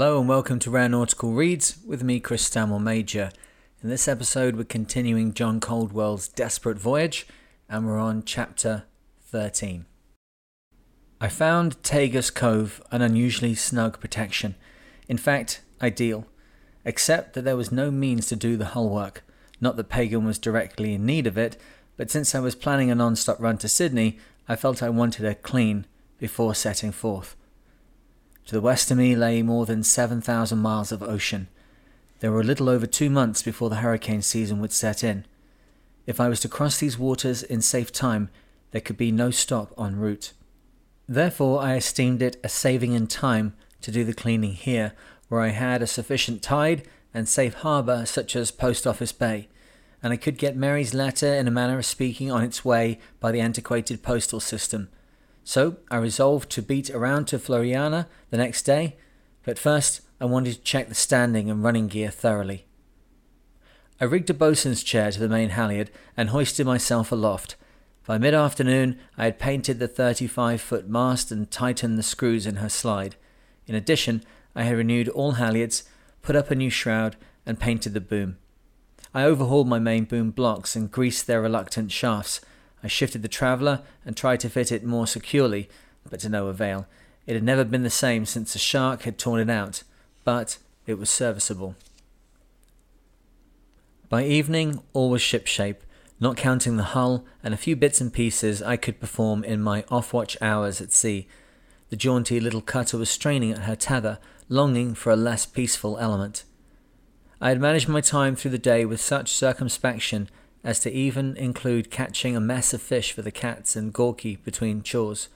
Hello and welcome to Rare Nautical Reads with me, Chris Stanmore Major. In this episode, we're continuing John Caldwell's Desperate Voyage, and we're on chapter 13. I found Tagus Cove an unusually snug protection. In fact, ideal, except that there was no means to do the hull work. Not that Pagan was directly in need of it, but since I was planning a non stop run to Sydney, I felt I wanted a clean before setting forth. To the west of me lay more than 7,000 miles of ocean. There were a little over two months before the hurricane season would set in. If I was to cross these waters in safe time, there could be no stop en route. Therefore, I esteemed it a saving in time to do the cleaning here, where I had a sufficient tide and safe harbour such as Post Office Bay, and I could get Mary's letter in a manner of speaking on its way by the antiquated postal system so I resolved to beat around to Floreana the next day, but first I wanted to check the standing and running gear thoroughly. I rigged a boatswain's chair to the main halyard and hoisted myself aloft. By mid afternoon, I had painted the 35 foot mast and tightened the screws in her slide. In addition, I had renewed all halyards, put up a new shroud, and painted the boom. I overhauled my main boom blocks and greased their reluctant shafts, I shifted the Traveller and tried to fit it more securely, but to no avail. It had never been the same since the shark had torn it out, but it was serviceable. By evening, all was shipshape, not counting the hull and a few bits and pieces I could perform in my off watch hours at sea. The jaunty little cutter was straining at her tether, longing for a less peaceful element. I had managed my time through the day with such circumspection as to even include catching a mess of fish for the cats and Gorky between chores.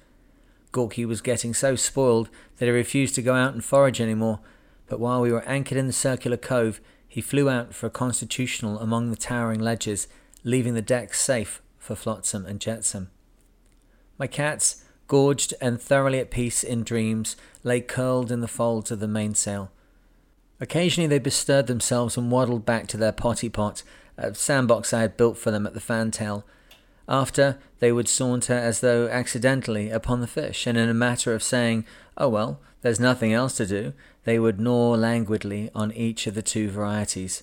Gorky was getting so spoiled that he refused to go out and forage any more, but while we were anchored in the circular cove, he flew out for a constitutional among the towering ledges, leaving the deck safe for Flotsam and Jetsam. My cats, gorged and thoroughly at peace in dreams, lay curled in the folds of the mainsail. Occasionally they bestirred themselves and waddled back to their potty pot, sandbox I had built for them at the fantail. After, they would saunter as though accidentally upon the fish, and in a matter of saying, Oh well, there's nothing else to do, they would gnaw languidly on each of the two varieties.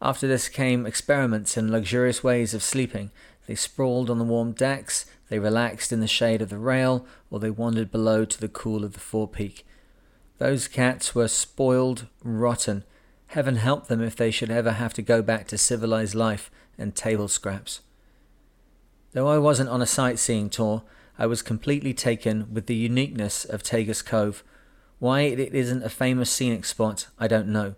After this came experiments in luxurious ways of sleeping. They sprawled on the warm decks, they relaxed in the shade of the rail, or they wandered below to the cool of the forepeak. Those cats were spoiled, rotten, Heaven help them if they should ever have to go back to civilized life and table scraps. Though I wasn't on a sightseeing tour, I was completely taken with the uniqueness of Tagus Cove. Why it isn't a famous scenic spot, I don't know.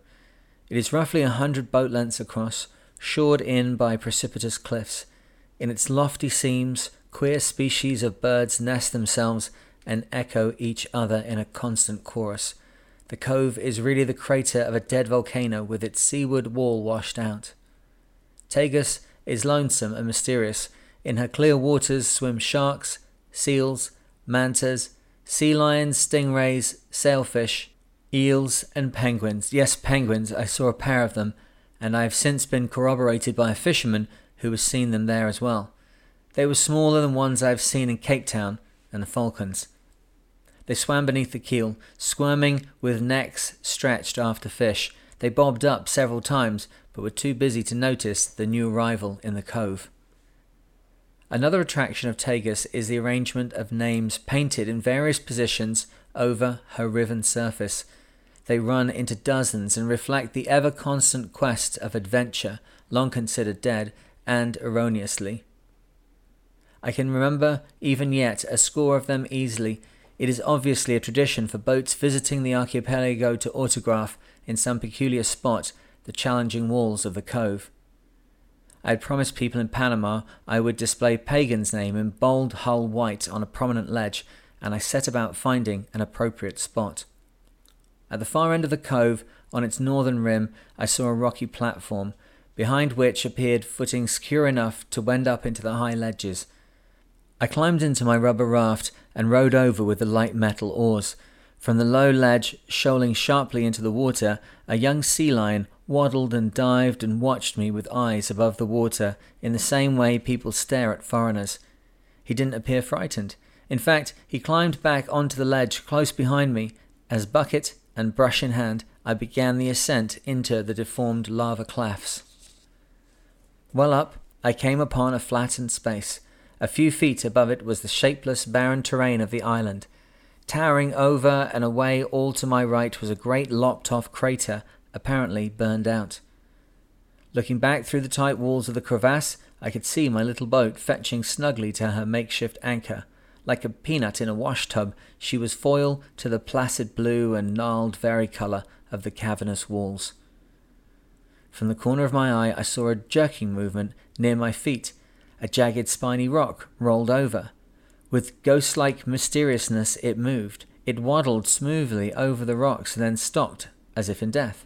It is roughly a hundred boat lengths across, shored in by precipitous cliffs. In its lofty seams, queer species of birds nest themselves and echo each other in a constant chorus. The cove is really the crater of a dead volcano with its seaward wall washed out. Tagus is lonesome and mysterious. In her clear waters swim sharks, seals, mantas, sea lions, stingrays, sailfish, eels, and penguins. Yes, penguins, I saw a pair of them, and I have since been corroborated by a fisherman who has seen them there as well. They were smaller than ones I have seen in Cape Town and the Falklands. They swam beneath the keel, squirming with necks stretched after fish. They bobbed up several times, but were too busy to notice the new arrival in the cove. Another attraction of Tagus is the arrangement of names painted in various positions over her riven surface. They run into dozens and reflect the ever constant quest of adventure, long considered dead, and erroneously. I can remember even yet a score of them easily, it is obviously a tradition for boats visiting the archipelago to autograph in some peculiar spot the challenging walls of the cove. I had promised people in Panama I would display Pagan's name in bold hull white on a prominent ledge, and I set about finding an appropriate spot. At the far end of the cove, on its northern rim, I saw a rocky platform, behind which appeared footing secure enough to wend up into the high ledges. I climbed into my rubber raft and rowed over with the light metal oars. From the low ledge, shoaling sharply into the water, a young sea lion waddled and dived and watched me with eyes above the water in the same way people stare at foreigners. He didn't appear frightened. In fact, he climbed back onto the ledge close behind me as Bucket and brush in hand, I began the ascent into the deformed lava clefts. Well up, I came upon a flattened space. A few feet above it was the shapeless, barren terrain of the island. Towering over and away all to my right was a great lopped off crater, apparently burned out. Looking back through the tight walls of the crevasse, I could see my little boat fetching snugly to her makeshift anchor. Like a peanut in a wash tub, she was foil to the placid blue and gnarled vari-colour of the cavernous walls. From the corner of my eye, I saw a jerking movement near my feet. A jagged, spiny rock rolled over. With ghost like mysteriousness, it moved. It waddled smoothly over the rocks, then stopped, as if in death.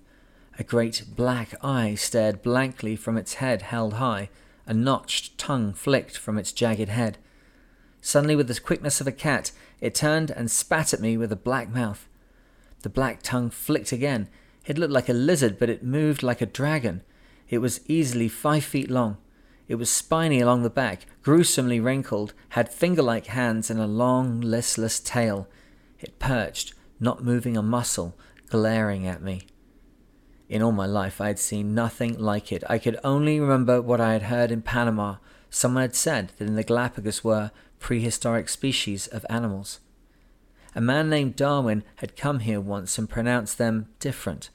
A great black eye stared blankly from its head held high, a notched tongue flicked from its jagged head. Suddenly, with the quickness of a cat, it turned and spat at me with a black mouth. The black tongue flicked again. It looked like a lizard, but it moved like a dragon. It was easily five feet long. It was spiny along the back, gruesomely wrinkled, had finger like hands, and a long, listless tail. It perched, not moving a muscle, glaring at me. In all my life, I had seen nothing like it. I could only remember what I had heard in Panama. Someone had said that in the Galapagos were prehistoric species of animals. A man named Darwin had come here once and pronounced them different.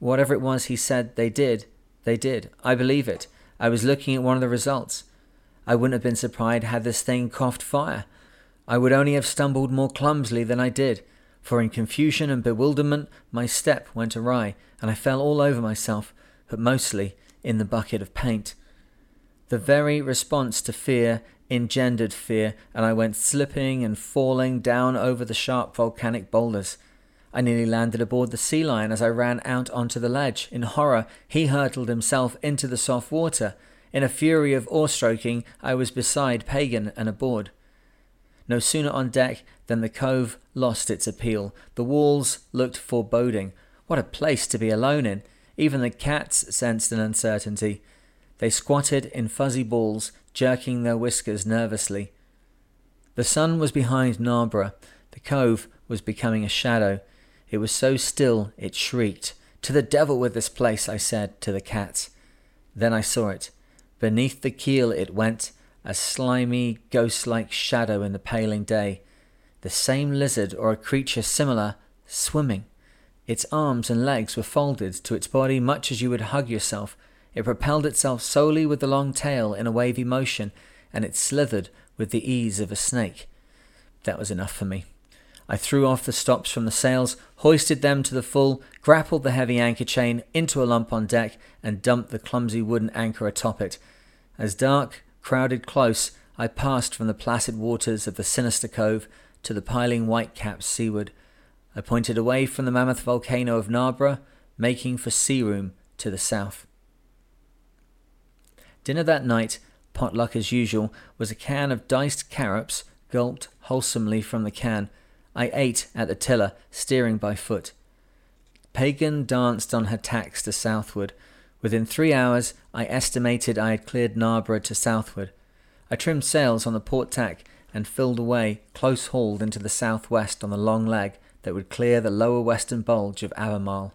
Whatever it was he said they did, they did. I believe it. I was looking at one of the results. I wouldn't have been surprised had this thing coughed fire. I would only have stumbled more clumsily than I did for in confusion and bewilderment my step went awry, and I fell all over myself, but mostly in the bucket of paint. The very response to fear engendered fear, and I went slipping and falling down over the sharp volcanic boulders. I nearly landed aboard the sea lion as I ran out onto the ledge. In horror, he hurtled himself into the soft water. In a fury of oar stroking, I was beside Pagan and aboard. No sooner on deck than the cove lost its appeal. The walls looked foreboding. What a place to be alone in! Even the cats sensed an uncertainty. They squatted in fuzzy balls, jerking their whiskers nervously. The sun was behind Narborough. The cove was becoming a shadow. It was so still it shrieked. To the devil with this place, I said to the cat. Then I saw it. Beneath the keel it went, a slimy, ghost like shadow in the paling day. The same lizard or a creature similar, swimming. Its arms and legs were folded to its body much as you would hug yourself. It propelled itself solely with the long tail in a wavy motion, and it slithered with the ease of a snake. That was enough for me. I threw off the stops from the sails, hoisted them to the full, grappled the heavy anchor chain into a lump on deck, and dumped the clumsy wooden anchor atop it. As dark, Crowded close, I passed from the placid waters of the sinister cove to the piling white caps seaward. I pointed away from the mammoth volcano of Narborough, making for sea room to the south. Dinner that night, potluck as usual, was a can of diced carrots, gulped wholesomely from the can. I ate at the tiller, steering by foot. Pagan danced on her tacks to southward, Within three hours, I estimated I had cleared Narborough to southward. I trimmed sails on the port tack and filled away, close hauled into the southwest on the long leg that would clear the lower western bulge of Albemarle.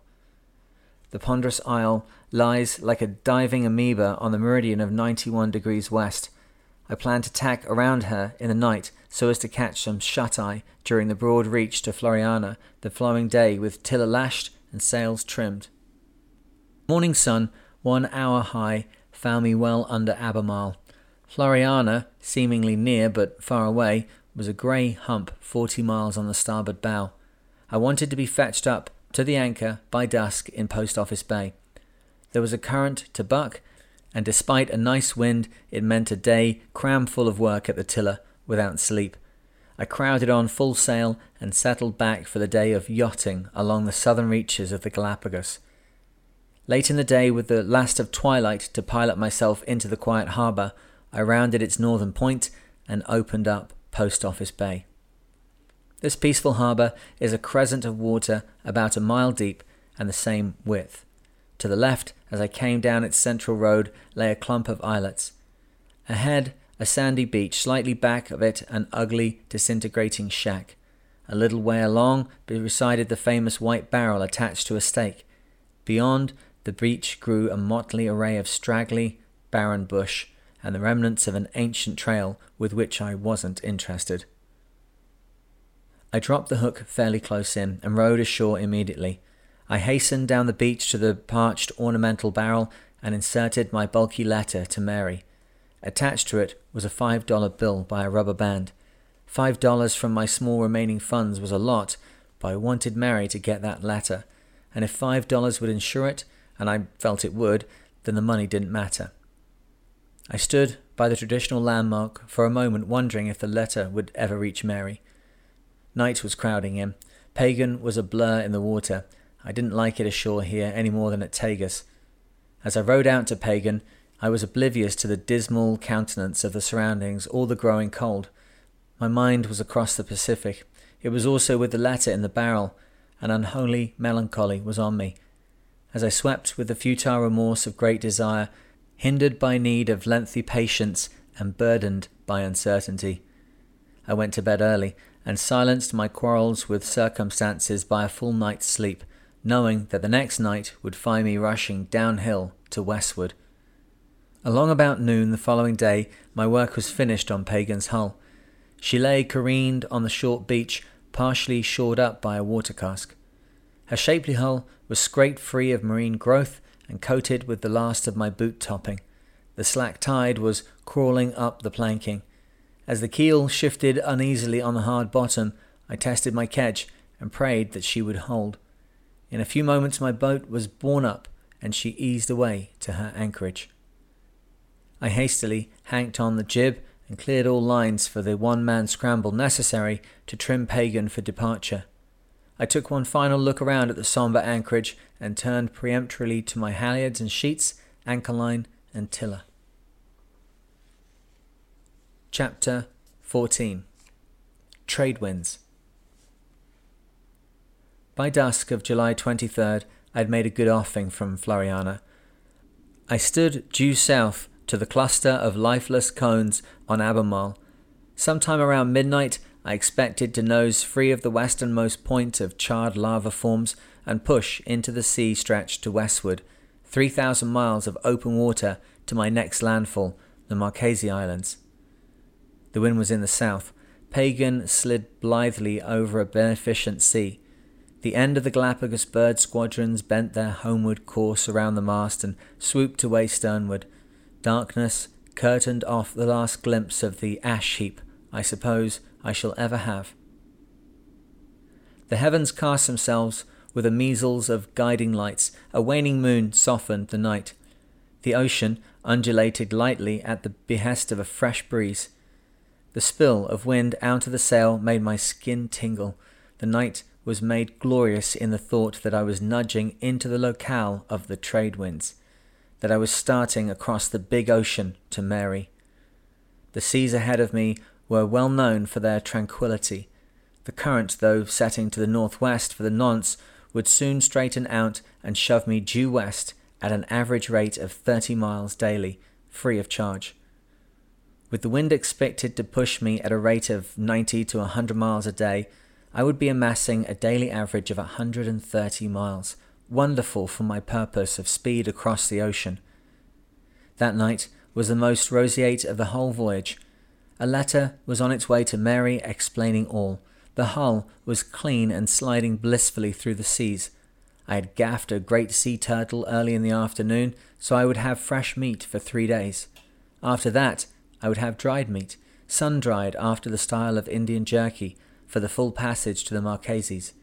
The ponderous isle lies like a diving amoeba on the meridian of 91 degrees west. I planned to tack around her in the night so as to catch some shut-eye during the broad reach to Floreana the following day with tiller lashed and sails trimmed. Morning sun, one hour high, found me well under Albemarle. Floreana, seemingly near but far away, was a grey hump forty miles on the starboard bow. I wanted to be fetched up to the anchor by dusk in Post Office Bay. There was a current to buck, and despite a nice wind, it meant a day cram full of work at the tiller without sleep. I crowded on full sail and settled back for the day of yachting along the southern reaches of the Galapagos. Late in the day, with the last of twilight to pilot myself into the quiet harbour, I rounded its northern point and opened up Post Office Bay. This peaceful harbour is a crescent of water about a mile deep and the same width. To the left, as I came down its central road, lay a clump of islets. Ahead, a sandy beach, slightly back of it, an ugly, disintegrating shack. A little way along resided the famous white barrel attached to a stake. Beyond, the beach grew a motley array of straggly, barren bush and the remnants of an ancient trail with which I wasn't interested. I dropped the hook fairly close in and rowed ashore immediately. I hastened down the beach to the parched ornamental barrel and inserted my bulky letter to Mary. Attached to it was a five dollar bill by a rubber band. Five dollars from my small remaining funds was a lot, but I wanted Mary to get that letter, and if five dollars would insure it, and I felt it would, then the money didn't matter. I stood by the traditional landmark for a moment, wondering if the letter would ever reach Mary. Night was crowding in. Pagan was a blur in the water. I didn't like it ashore here any more than at Tagus. As I rowed out to Pagan, I was oblivious to the dismal countenance of the surroundings or the growing cold. My mind was across the Pacific. It was also with the letter in the barrel. An unholy melancholy was on me. As I swept with the futile remorse of great desire, hindered by need of lengthy patience and burdened by uncertainty. I went to bed early and silenced my quarrels with circumstances by a full night's sleep, knowing that the next night would find me rushing downhill to westward. Along about noon the following day, my work was finished on Pagan's hull. She lay careened on the short beach, partially shored up by a water cask. Her shapely hull was scraped free of marine growth and coated with the last of my boot topping. The slack tide was crawling up the planking. As the keel shifted uneasily on the hard bottom, I tested my kedge and prayed that she would hold. In a few moments my boat was borne up and she eased away to her anchorage. I hastily hanked on the jib and cleared all lines for the one man scramble necessary to trim Pagan for departure. I took one final look around at the sombre anchorage and turned peremptorily to my halyards and sheets, anchor line, and tiller. Chapter 14 Trade Winds By dusk of July 23rd, I had made a good offing from Floreana. I stood due south to the cluster of lifeless cones on Albemarle. Sometime around midnight, I expected to nose free of the westernmost point of charred lava forms and push into the sea stretch to westward, 3,000 miles of open water to my next landfall, the Marquesas Islands. The wind was in the south. Pagan slid blithely over a beneficent sea. The end of the Galapagos bird squadrons bent their homeward course around the mast and swooped away sternward. Darkness curtained off the last glimpse of the ash heap I suppose I shall ever have. The heavens cast themselves with a measles of guiding lights. A waning moon softened the night. The ocean undulated lightly at the behest of a fresh breeze. The spill of wind out of the sail made my skin tingle. The night was made glorious in the thought that I was nudging into the locale of the trade winds that I was starting across the big ocean to Mary. The seas ahead of me were well known for their tranquillity. The current, though setting to the northwest for the nonce, would soon straighten out and shove me due west at an average rate of 30 miles daily, free of charge. With the wind expected to push me at a rate of 90 to 100 miles a day, I would be amassing a daily average of 130 miles, wonderful for my purpose of speed across the ocean. That night was the most roseate of the whole voyage. A letter was on its way to Mary explaining all. The hull was clean and sliding blissfully through the seas. I had gaffed a great sea turtle early in the afternoon, so I would have fresh meat for three days. After that, I would have dried meat, sun dried after the style of Indian jerky, for the full passage to the Marquesas.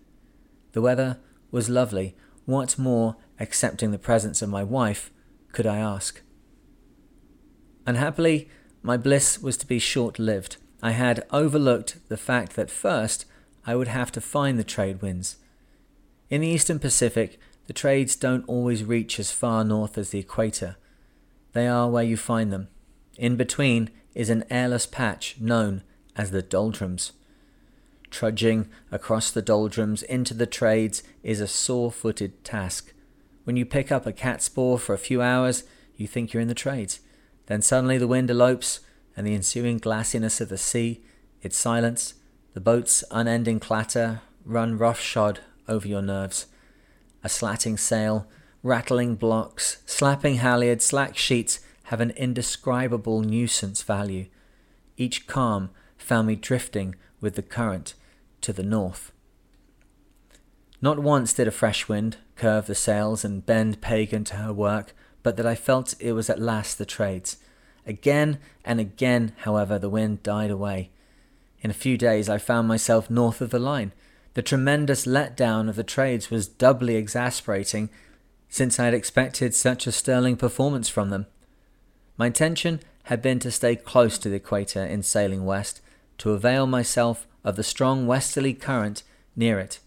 The weather was lovely, what more, excepting the presence of my wife, could I ask? Unhappily, my bliss was to be short lived. I had overlooked the fact that first I would have to find the trade winds. In the Eastern Pacific, the trades don't always reach as far north as the equator. They are where you find them. In between is an airless patch known as the doldrums. Trudging across the doldrums into the trades is a sore footed task. When you pick up a cat's paw for a few hours, you think you're in the trades. Then suddenly the wind elopes, and the ensuing glassiness of the sea, its silence, the boat's unending clatter run roughshod over your nerves. A slatting sail, rattling blocks, slapping halyards, slack sheets have an indescribable nuisance value. Each calm found me drifting with the current to the north. Not once did a fresh wind curve the sails and bend Pagan to her work, but that I felt it was at last the trades. Again and again, however, the wind died away. In a few days I found myself north of the line. The tremendous letdown of the trades was doubly exasperating, since I had expected such a sterling performance from them. My intention had been to stay close to the equator in sailing west, to avail myself of the strong westerly current near it.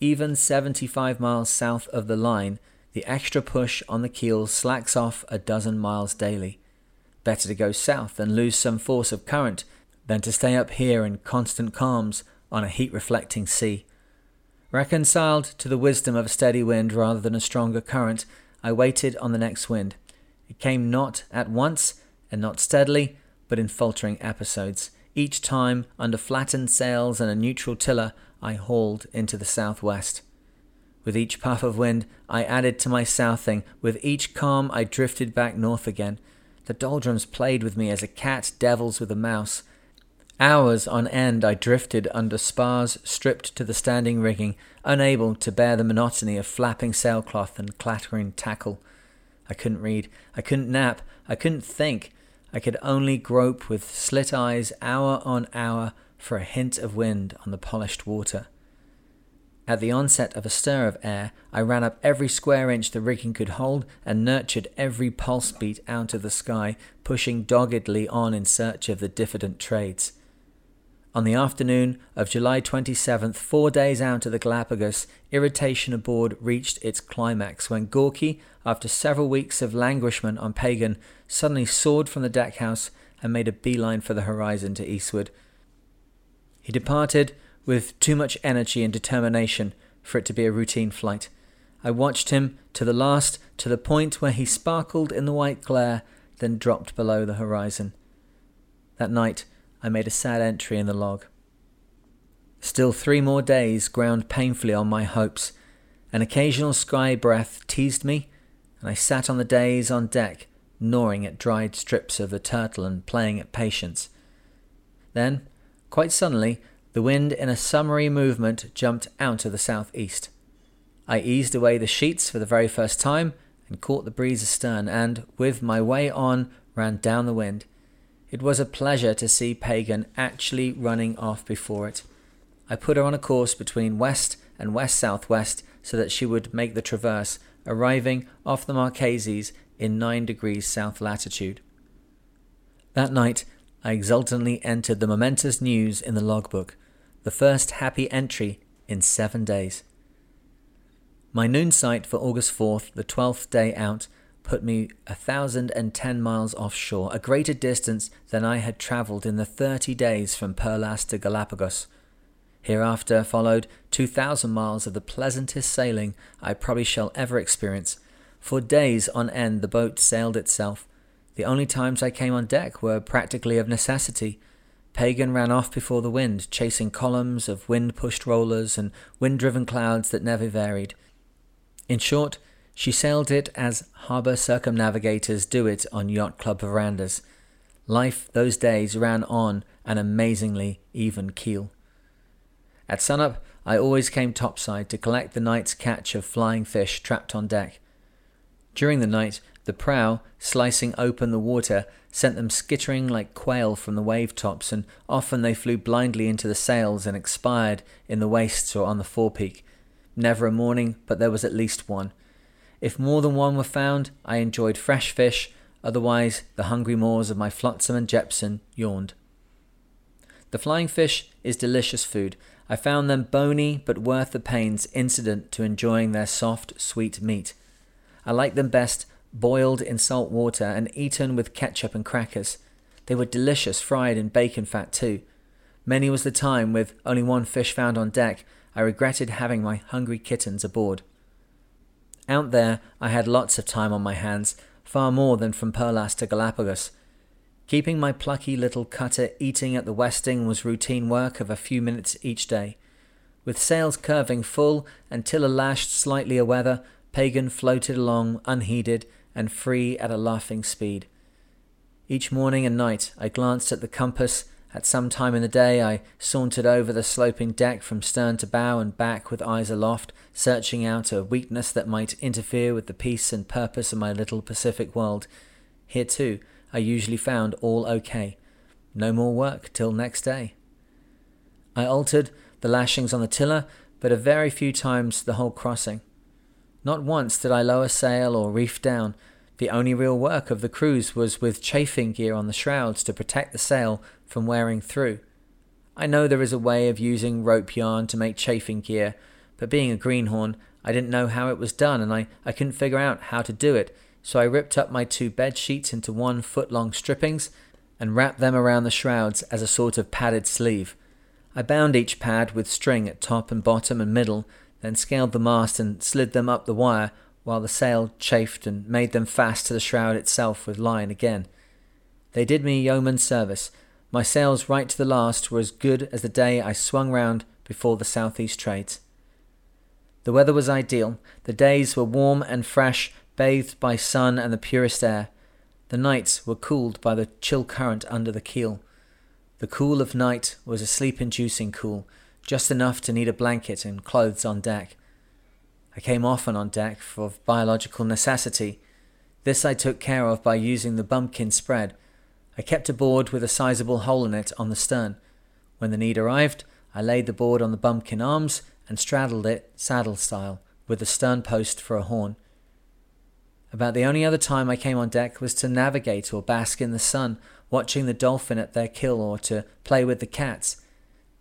Even 75 miles south of the line, the extra push on the keel slacks off a dozen miles daily. Better to go south and lose some force of current than to stay up here in constant calms on a heat reflecting sea. Reconciled to the wisdom of a steady wind rather than a stronger current, I waited on the next wind. It came not at once and not steadily, but in faltering episodes. Each time, under flattened sails and a neutral tiller, I hauled into the southwest. With each puff of wind, I added to my southing. With each calm, I drifted back north again. The doldrums played with me as a cat devils with a mouse. Hours on end I drifted under spars stripped to the standing rigging, unable to bear the monotony of flapping sailcloth and clattering tackle. I couldn't read, I couldn't nap, I couldn't think. I could only grope with slit eyes hour on hour for a hint of wind on the polished water. At the onset of a stir of air, I ran up every square inch the rigging could hold and nurtured every pulse beat out of the sky, pushing doggedly on in search of the diffident trades. On the afternoon of July 27th, four days out of the Galapagos, irritation aboard reached its climax when Gorky, after several weeks of languishment on Pagan, suddenly soared from the deckhouse and made a beeline for the horizon to eastward. He departed with too much energy and determination for it to be a routine flight. I watched him to the last, to the point where he sparkled in the white glare, then dropped below the horizon. That night, I made a sad entry in the log. Still three more days ground painfully on my hopes. An occasional sky breath teased me, and I sat on the days on deck, gnawing at dried strips of the turtle and playing at patience. Then, quite suddenly, the wind in a summary movement jumped out of the southeast. I eased away the sheets for the very first time and caught the breeze astern, and, with my way on, ran down the wind. It was a pleasure to see Pagan actually running off before it. I put her on a course between west and west southwest so that she would make the traverse, arriving off the Marquesas in 9 degrees south latitude. That night, I exultantly entered the momentous news in the logbook the first happy entry in seven days. My noon sight for August 4th, the 12th day out, put me a thousand and ten miles offshore, a greater distance than I had travelled in the thirty days from Perlas to Galapagos. Hereafter followed two thousand miles of the pleasantest sailing I probably shall ever experience. For days on end the boat sailed itself. The only times I came on deck were practically of necessity, Pagan ran off before the wind, chasing columns of wind pushed rollers and wind driven clouds that never varied. In short, she sailed it as harbour circumnavigators do it on yacht club verandas. Life those days ran on an amazingly even keel. At sunup, I always came topside to collect the night's catch of flying fish trapped on deck. During the night, the prow, slicing open the water, sent them skittering like quail from the wave tops, and often they flew blindly into the sails and expired in the wastes or on the forepeak. Never a morning, but there was at least one. If more than one were found, I enjoyed fresh fish, otherwise the hungry maws of my flotsam and jetsam yawned. The flying fish is delicious food. I found them bony but worth the pains incident to enjoying their soft, sweet meat. I like them best boiled in salt water and eaten with ketchup and crackers. They were delicious fried in bacon fat too. Many was the time, with only one fish found on deck, I regretted having my hungry kittens aboard. Out there, I had lots of time on my hands, far more than from Perlas to Galapagos. Keeping my plucky little cutter eating at the westing was routine work of a few minutes each day. With sails curving full and tiller lashed slightly aweather, Pagan floated along unheeded and free at a laughing speed. Each morning and night I glanced at the compass. At some time in the day I sauntered over the sloping deck from stern to bow and back with eyes aloft, searching out a weakness that might interfere with the peace and purpose of my little Pacific world. Here too I usually found all okay. No more work till next day. I altered the lashings on the tiller, but a very few times the whole crossing. Not once did I lower sail or reef down. The only real work of the cruise was with chafing gear on the shrouds to protect the sail from wearing through. I know there is a way of using rope yarn to make chafing gear, but being a greenhorn, I didn't know how it was done and I, I couldn't figure out how to do it, so I ripped up my two bed sheets into one foot long strippings and wrapped them around the shrouds as a sort of padded sleeve. I bound each pad with string at top and bottom and middle, then scaled the mast and slid them up the wire while the sail chafed and made them fast to the shroud itself with line again. They did me yeoman service. My sails right to the last were as good as the day I swung round before the southeast trades. The weather was ideal. The days were warm and fresh, bathed by sun and the purest air. The nights were cooled by the chill current under the keel. The cool of night was a sleep inducing cool, just enough to need a blanket and clothes on deck. I came often on deck for biological necessity. This I took care of by using the bumpkin spread. I kept a board with a sizable hole in it on the stern. When the need arrived, I laid the board on the bumpkin arms and straddled it saddle style, with the stern post for a horn. About the only other time I came on deck was to navigate or bask in the sun watching the dolphin at their kill or to play with the cats.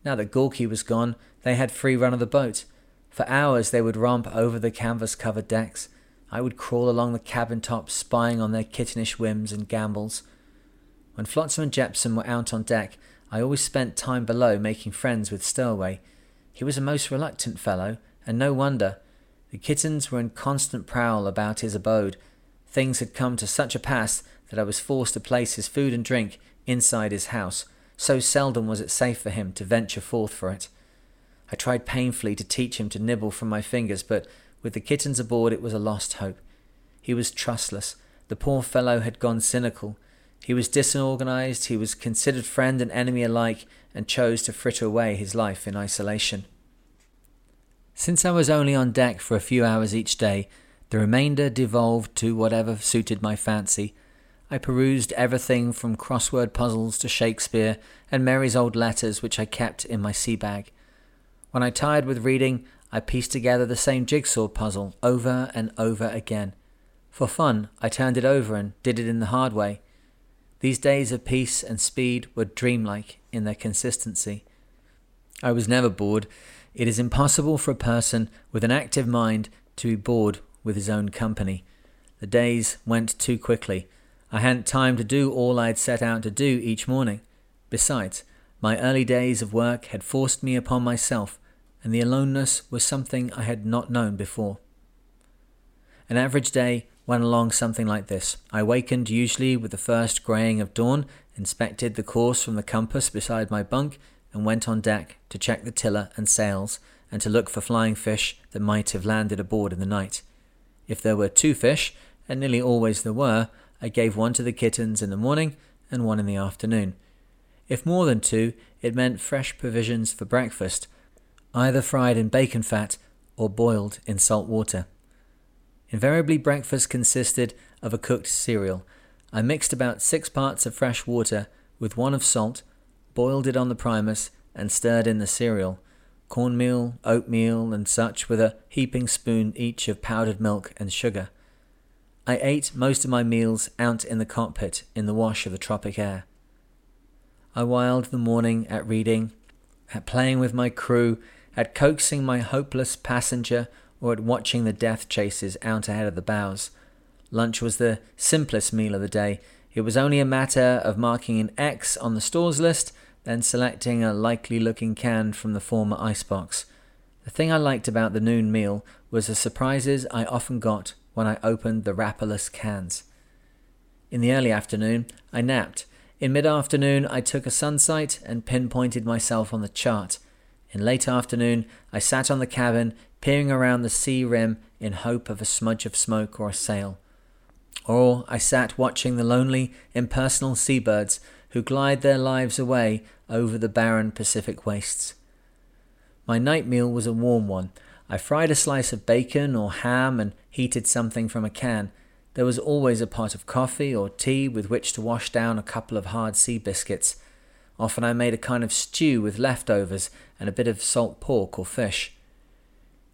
Now that Gorky was gone, they had free run of the boat. For hours they would romp over the canvas covered decks. I would crawl along the cabin top spying on their kittenish whims and gambols. When Flotsam and Jetsam were out on deck, I always spent time below making friends with Stowaway. He was a most reluctant fellow, and no wonder. The kittens were in constant prowl about his abode. Things had come to such a pass that I was forced to place his food and drink inside his house, so seldom was it safe for him to venture forth for it. I tried painfully to teach him to nibble from my fingers, but with the kittens aboard it was a lost hope. He was trustless. The poor fellow had gone cynical. He was disorganized, he was considered friend and enemy alike, and chose to fritter away his life in isolation. Since I was only on deck for a few hours each day, the remainder devolved to whatever suited my fancy, I perused everything from crossword puzzles to Shakespeare and Mary's old letters, which I kept in my sea bag. When I tired with reading, I pieced together the same jigsaw puzzle over and over again. For fun, I turned it over and did it in the hard way. These days of peace and speed were dreamlike in their consistency. I was never bored. It is impossible for a person with an active mind to be bored with his own company. The days went too quickly. I hadn't time to do all I had set out to do each morning. Besides, my early days of work had forced me upon myself, and the aloneness was something I had not known before. An average day went along something like this. I wakened usually with the first greying of dawn, inspected the course from the compass beside my bunk, and went on deck to check the tiller and sails, and to look for flying fish that might have landed aboard in the night. If there were two fish, and nearly always there were, I gave one to the kittens in the morning and one in the afternoon. If more than two, it meant fresh provisions for breakfast, either fried in bacon fat or boiled in salt water. Invariably, breakfast consisted of a cooked cereal. I mixed about six parts of fresh water with one of salt, boiled it on the primus, and stirred in the cereal cornmeal, oatmeal, and such, with a heaping spoon each of powdered milk and sugar. I ate most of my meals out in the cockpit in the wash of the tropic air. I whiled the morning at reading, at playing with my crew, at coaxing my hopeless passenger, or at watching the death chases out ahead of the bows. Lunch was the simplest meal of the day. It was only a matter of marking an X on the stores list, then selecting a likely looking can from the former icebox. The thing I liked about the noon meal was the surprises I often got when I opened the wrapperless cans. In the early afternoon, I napped. In mid afternoon, I took a sunsight and pinpointed myself on the chart. In late afternoon, I sat on the cabin, peering around the sea rim in hope of a smudge of smoke or a sail. Or I sat watching the lonely, impersonal seabirds who glide their lives away over the barren Pacific wastes. My night meal was a warm one. I fried a slice of bacon or ham and heated something from a can. There was always a pot of coffee or tea with which to wash down a couple of hard sea biscuits. Often I made a kind of stew with leftovers and a bit of salt pork or fish.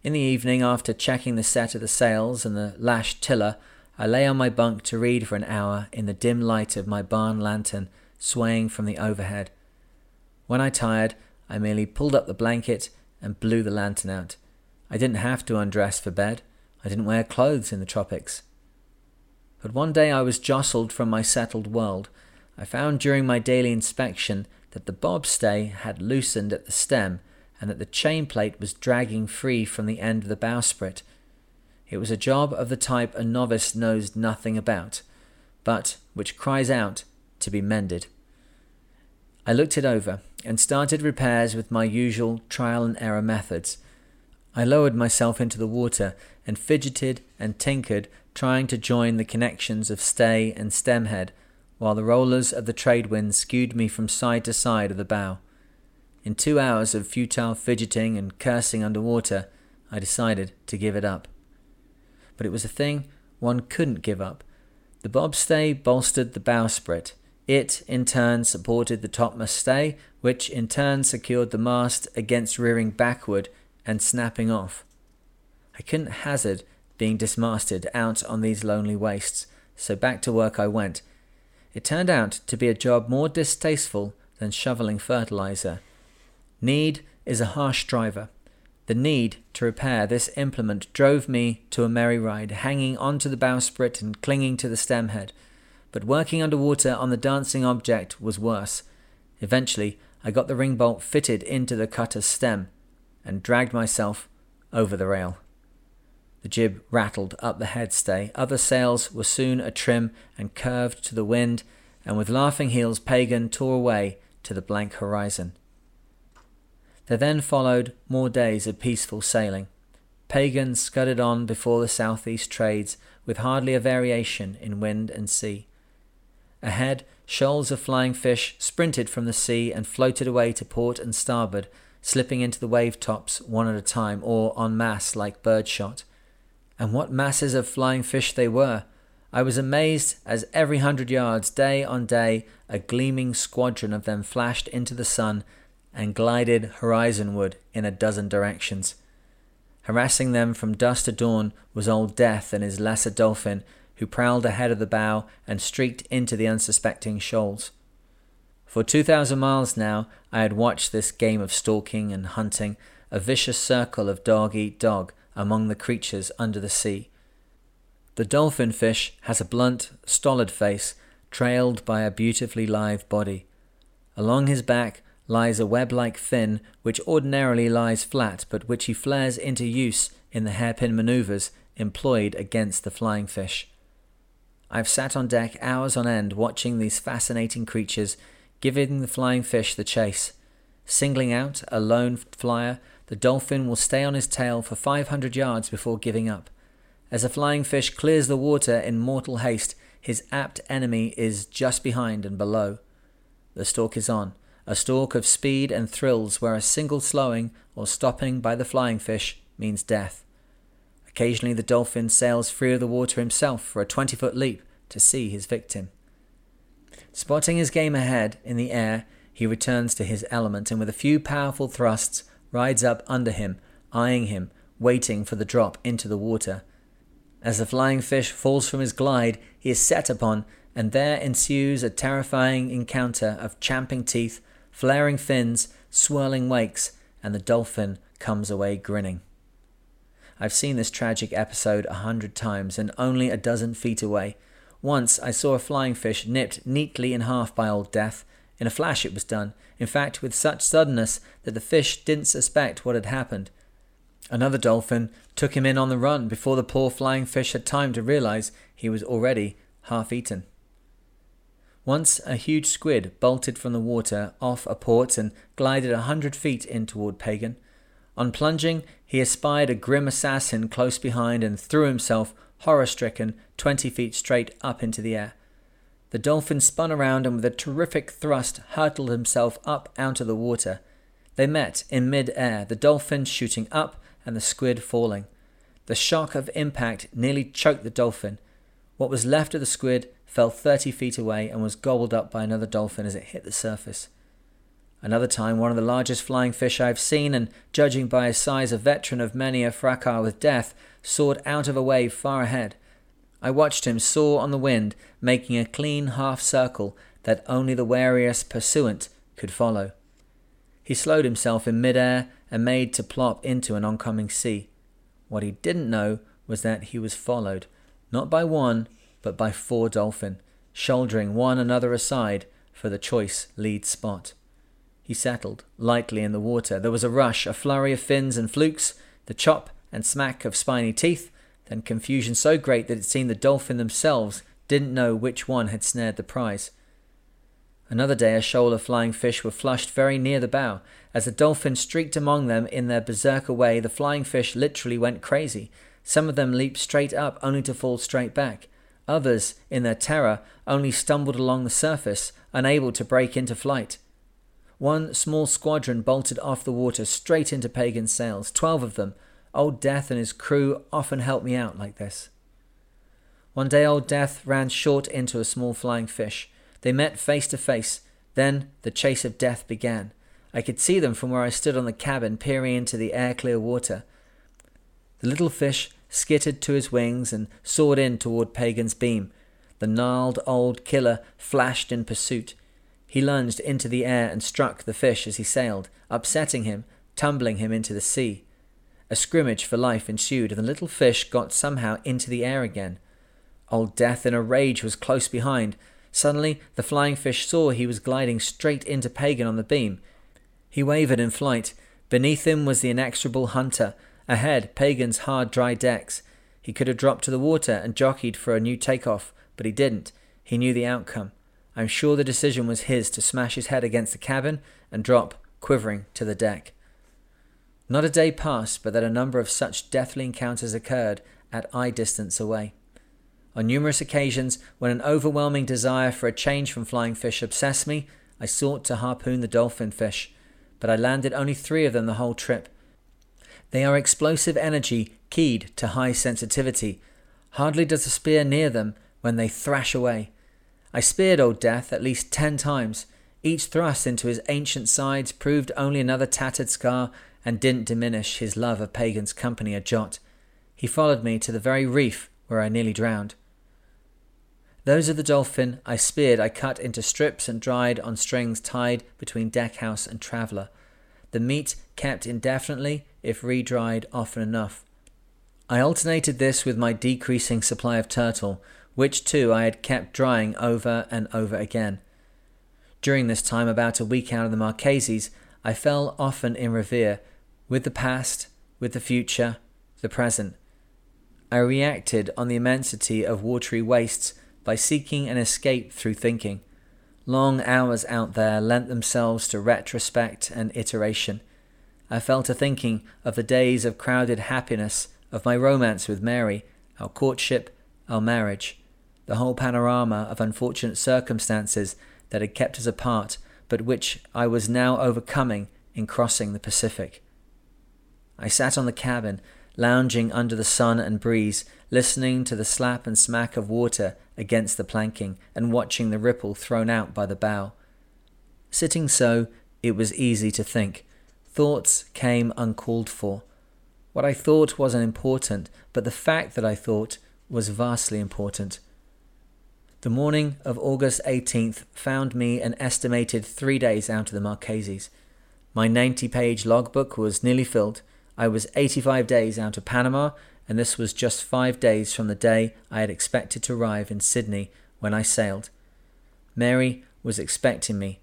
In the evening, after checking the set of the sails and the lashed tiller, I lay on my bunk to read for an hour in the dim light of my barn lantern swaying from the overhead. When I tired, I merely pulled up the blanket and blew the lantern out. I didn't have to undress for bed. I didn't wear clothes in the tropics. But one day I was jostled from my settled world. I found during my daily inspection that the bobstay had loosened at the stem and that the chain plate was dragging free from the end of the bowsprit. It was a job of the type a novice knows nothing about, but which cries out to be mended. I looked it over and started repairs with my usual trial and error methods. I lowered myself into the water and fidgeted and tinkered, trying to join the connections of stay and stem head, while the rollers of the trade wind skewed me from side to side of the bow. In two hours of futile fidgeting and cursing under water, I decided to give it up. But it was a thing one couldn't give up. The bobstay bolstered the bowsprit. It, in turn, supported the topmast stay, which in turn secured the mast against rearing backward and snapping off. I couldn't hazard being dismasted out on these lonely wastes, so back to work I went. It turned out to be a job more distasteful than shoveling fertilizer. Need is a harsh driver. The need to repair this implement drove me to a merry ride, hanging onto the bowsprit and clinging to the stem head but working underwater on the dancing object was worse. Eventually, I got the ring bolt fitted into the cutter's stem and dragged myself over the rail. The jib rattled up the headstay. Other sails were soon atrim and curved to the wind, and with laughing heels, Pagan tore away to the blank horizon. There then followed more days of peaceful sailing. Pagan scudded on before the southeast trades with hardly a variation in wind and sea. Ahead, shoals of flying fish sprinted from the sea and floated away to port and starboard, slipping into the wave tops one at a time or en masse like birdshot. And what masses of flying fish they were! I was amazed as every hundred yards, day on day, a gleaming squadron of them flashed into the sun and glided horizonward in a dozen directions. Harassing them from dusk to dawn was Old Death and his lesser dolphin, who prowled ahead of the bow and streaked into the unsuspecting shoals. For 2,000 miles now, I had watched this game of stalking and hunting, a vicious circle of dog eat dog among the creatures under the sea. The dolphin fish has a blunt, stolid face, trailed by a beautifully lithe body. Along his back lies a web like fin which ordinarily lies flat, but which he flares into use in the hairpin maneuvers employed against the flying fish. I've sat on deck hours on end watching these fascinating creatures giving the flying fish the chase. Singling out a lone flyer, the dolphin will stay on his tail for 500 yards before giving up. As a flying fish clears the water in mortal haste, his apt enemy is just behind and below. The stalk is on, a stalk of speed and thrills where a single slowing or stopping by the flying fish means death. Occasionally, the dolphin sails free of the water himself for a 20 foot leap to see his victim. Spotting his game ahead in the air, he returns to his element and with a few powerful thrusts rides up under him, eyeing him, waiting for the drop into the water. As the flying fish falls from his glide, he is set upon, and there ensues a terrifying encounter of champing teeth, flaring fins, swirling wakes, and the dolphin comes away grinning. I've seen this tragic episode a hundred times and only a dozen feet away. Once I saw a flying fish nipped neatly in half by Old Death. In a flash it was done, in fact, with such suddenness that the fish didn't suspect what had happened. Another dolphin took him in on the run before the poor flying fish had time to realize he was already half eaten. Once a huge squid bolted from the water off a port and glided a hundred feet in toward Pagan. On plunging, he espied a grim assassin close behind and threw himself, horror stricken, twenty feet straight up into the air. The dolphin spun around and with a terrific thrust hurtled himself up out of the water. They met in mid air, the dolphin shooting up and the squid falling. The shock of impact nearly choked the dolphin. What was left of the squid fell 30 feet away and was gobbled up by another dolphin as it hit the surface. Another time, one of the largest flying fish I have seen, and judging by his size, a veteran of many a fracas with death, soared out of a wave far ahead. I watched him soar on the wind, making a clean half circle that only the wariest pursuant could follow. He slowed himself in midair and made to plop into an oncoming sea. What he didn't know was that he was followed, not by one, but by four dolphin, shouldering one another aside for the choice lead spot. He settled lightly in the water. There was a rush, a flurry of fins and flukes, the chop and smack of spiny teeth, then confusion so great that it seemed the dolphin themselves didn't know which one had snared the prize. Another day, a shoal of flying fish were flushed very near the bow. As the dolphin streaked among them in their berserker way, the flying fish literally went crazy. Some of them leaped straight up, only to fall straight back. Others, in their terror, only stumbled along the surface, unable to break into flight. One small squadron bolted off the water straight into Pagan's sails, twelve of them. Old Death and his crew often helped me out like this. One day Old Death ran short into a small flying fish. They met face to face. Then the chase of death began. I could see them from where I stood on the cabin, peering into the air clear water. The little fish skittered to his wings and soared in toward Pagan's beam. The gnarled old killer flashed in pursuit. He lunged into the air and struck the fish as he sailed, upsetting him, tumbling him into the sea. A scrimmage for life ensued, and the little fish got somehow into the air again. Old Death, in a rage, was close behind. Suddenly, the flying fish saw he was gliding straight into Pagan on the beam. He wavered in flight. Beneath him was the inexorable hunter. Ahead, Pagan's hard, dry decks. He could have dropped to the water and jockeyed for a new takeoff, but he didn't. He knew the outcome. I'm sure the decision was his to smash his head against the cabin and drop, quivering, to the deck. Not a day passed but that a number of such deathly encounters occurred at eye distance away. On numerous occasions, when an overwhelming desire for a change from flying fish obsessed me, I sought to harpoon the dolphin fish, but I landed only three of them the whole trip. They are explosive energy keyed to high sensitivity. Hardly does a spear near them when they thrash away. I speared old Death at least ten times. Each thrust into his ancient sides proved only another tattered scar and didn't diminish his love of Pagan's company a jot. He followed me to the very reef where I nearly drowned. Those of the dolphin I speared I cut into strips and dried on strings tied between deckhouse and traveller. The meat kept indefinitely if re-dried often enough. I alternated this with my decreasing supply of turtle, which too I had kept drying over and over again. During this time, about a week out of the Marquesas, I fell often in revere with the past, with the future, the present. I reacted on the immensity of watery wastes by seeking an escape through thinking. Long hours out there lent themselves to retrospect and iteration. I fell to thinking of the days of crowded happiness, of my romance with Mary, our courtship, our marriage the whole panorama of unfortunate circumstances that had kept us apart, but which I was now overcoming in crossing the Pacific. I sat on the cabin, lounging under the sun and breeze, listening to the slap and smack of water against the planking and watching the ripple thrown out by the bow. Sitting so, it was easy to think. Thoughts came uncalled for. What I thought wasn't important, but the fact that I thought was vastly important. The morning of August 18th found me an estimated three days out of the Marquesas. My 90 page logbook was nearly filled. I was 85 days out of Panama, and this was just five days from the day I had expected to arrive in Sydney when I sailed. Mary was expecting me.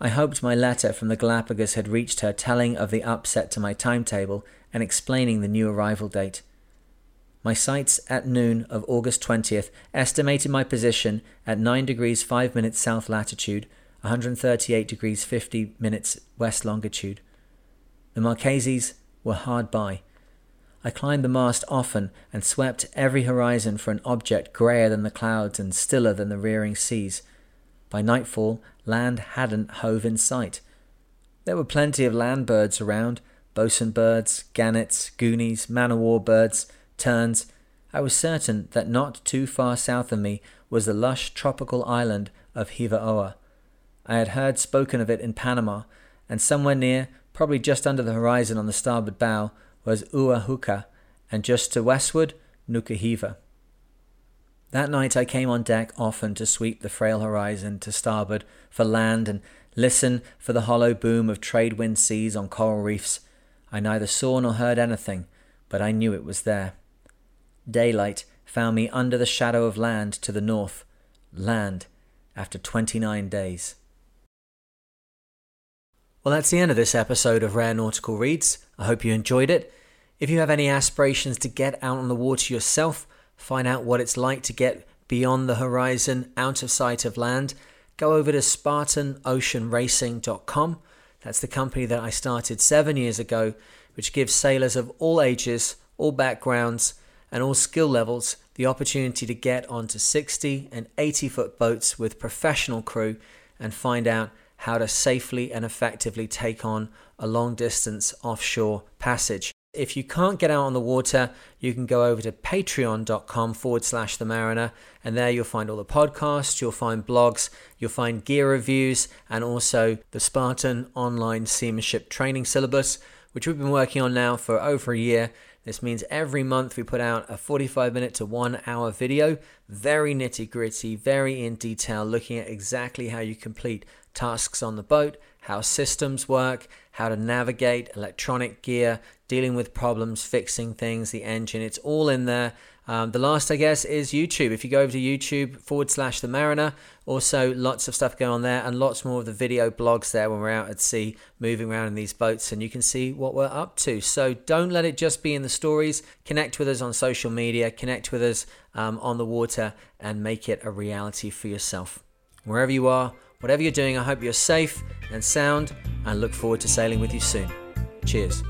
I hoped my letter from the Galapagos had reached her telling of the upset to my timetable and explaining the new arrival date. My sights at noon of August 20th estimated my position at 9 degrees 5 minutes south latitude, 138 degrees 50 minutes west longitude. The Marquesas were hard by. I climbed the mast often and swept every horizon for an object greyer than the clouds and stiller than the rearing seas. By nightfall, land hadn't hove in sight. There were plenty of land birds around bosun birds, gannets, goonies, man o' war birds, terns. I was certain that not too far south of me was the lush tropical island of Hivaoa. I had heard spoken of it in Panama, and somewhere near, probably just under the horizon on the starboard bow, was Uahuka, and just to westward, Nukuhiva. That night I came on deck often to sweep the frail horizon to starboard for land and listen for the hollow boom of trade wind seas on coral reefs. I neither saw nor heard anything, but I knew it was there. Daylight found me under the shadow of land to the north. Land after 29 days. Well, that's the end of this episode of Rare Nautical Reads. I hope you enjoyed it. If you have any aspirations to get out on the water yourself, find out what it's like to get beyond the horizon, out of sight of land, go over to SpartanOceanRacing.com. That's the company that I started seven years ago, which gives sailors of all ages, all backgrounds, and all skill levels the opportunity to get onto 60 and 80 foot boats with professional crew and find out how to safely and effectively take on a long distance offshore passage. If you can't get out on the water, you can go over to patreon.com forward slash the mariner, and there you'll find all the podcasts, you'll find blogs, you'll find gear reviews, and also the Spartan online seamanship training syllabus, which we've been working on now for over a year. This means every month we put out a 45 minute to one hour video, very nitty gritty, very in detail, looking at exactly how you complete tasks on the boat, how systems work, how to navigate electronic gear, dealing with problems, fixing things, the engine. It's all in there. Um, the last, I guess, is YouTube. If you go over to YouTube forward slash the mariner, also lots of stuff going on there and lots more of the video blogs there when we're out at sea moving around in these boats and you can see what we're up to. So don't let it just be in the stories. Connect with us on social media, connect with us um, on the water, and make it a reality for yourself. Wherever you are, whatever you're doing, I hope you're safe and sound and look forward to sailing with you soon. Cheers.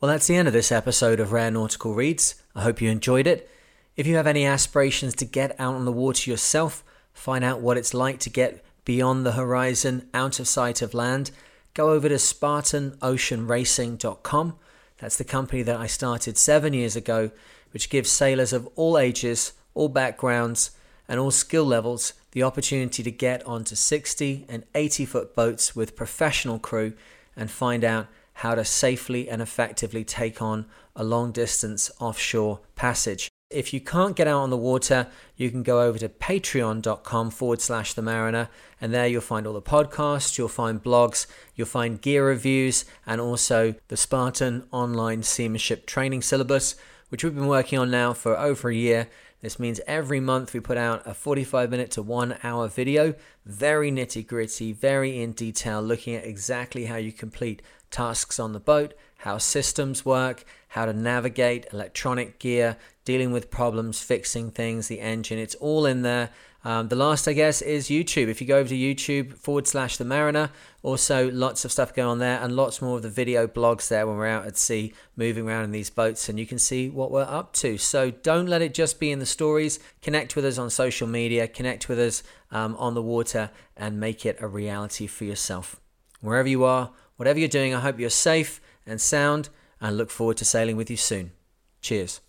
Well, that's the end of this episode of Rare Nautical Reads. I hope you enjoyed it. If you have any aspirations to get out on the water yourself, find out what it's like to get beyond the horizon, out of sight of land, go over to SpartanOceanRacing.com. That's the company that I started seven years ago, which gives sailors of all ages, all backgrounds, and all skill levels the opportunity to get onto 60 and 80 foot boats with professional crew and find out how to safely and effectively take on a long distance offshore passage. If you can't get out on the water, you can go over to patreon.com forward slash the mariner, and there you'll find all the podcasts, you'll find blogs, you'll find gear reviews, and also the Spartan online seamanship training syllabus, which we've been working on now for over a year. This means every month we put out a 45 minute to one hour video, very nitty gritty, very in detail, looking at exactly how you complete tasks on the boat, how systems work, how to navigate electronic gear, dealing with problems, fixing things, the engine. It's all in there. Um, the last, I guess, is YouTube. If you go over to YouTube forward slash the Mariner, also lots of stuff going on there and lots more of the video blogs there when we're out at sea moving around in these boats and you can see what we're up to. So don't let it just be in the stories. Connect with us on social media, connect with us um, on the water, and make it a reality for yourself. Wherever you are, whatever you're doing, I hope you're safe and sound and look forward to sailing with you soon. Cheers.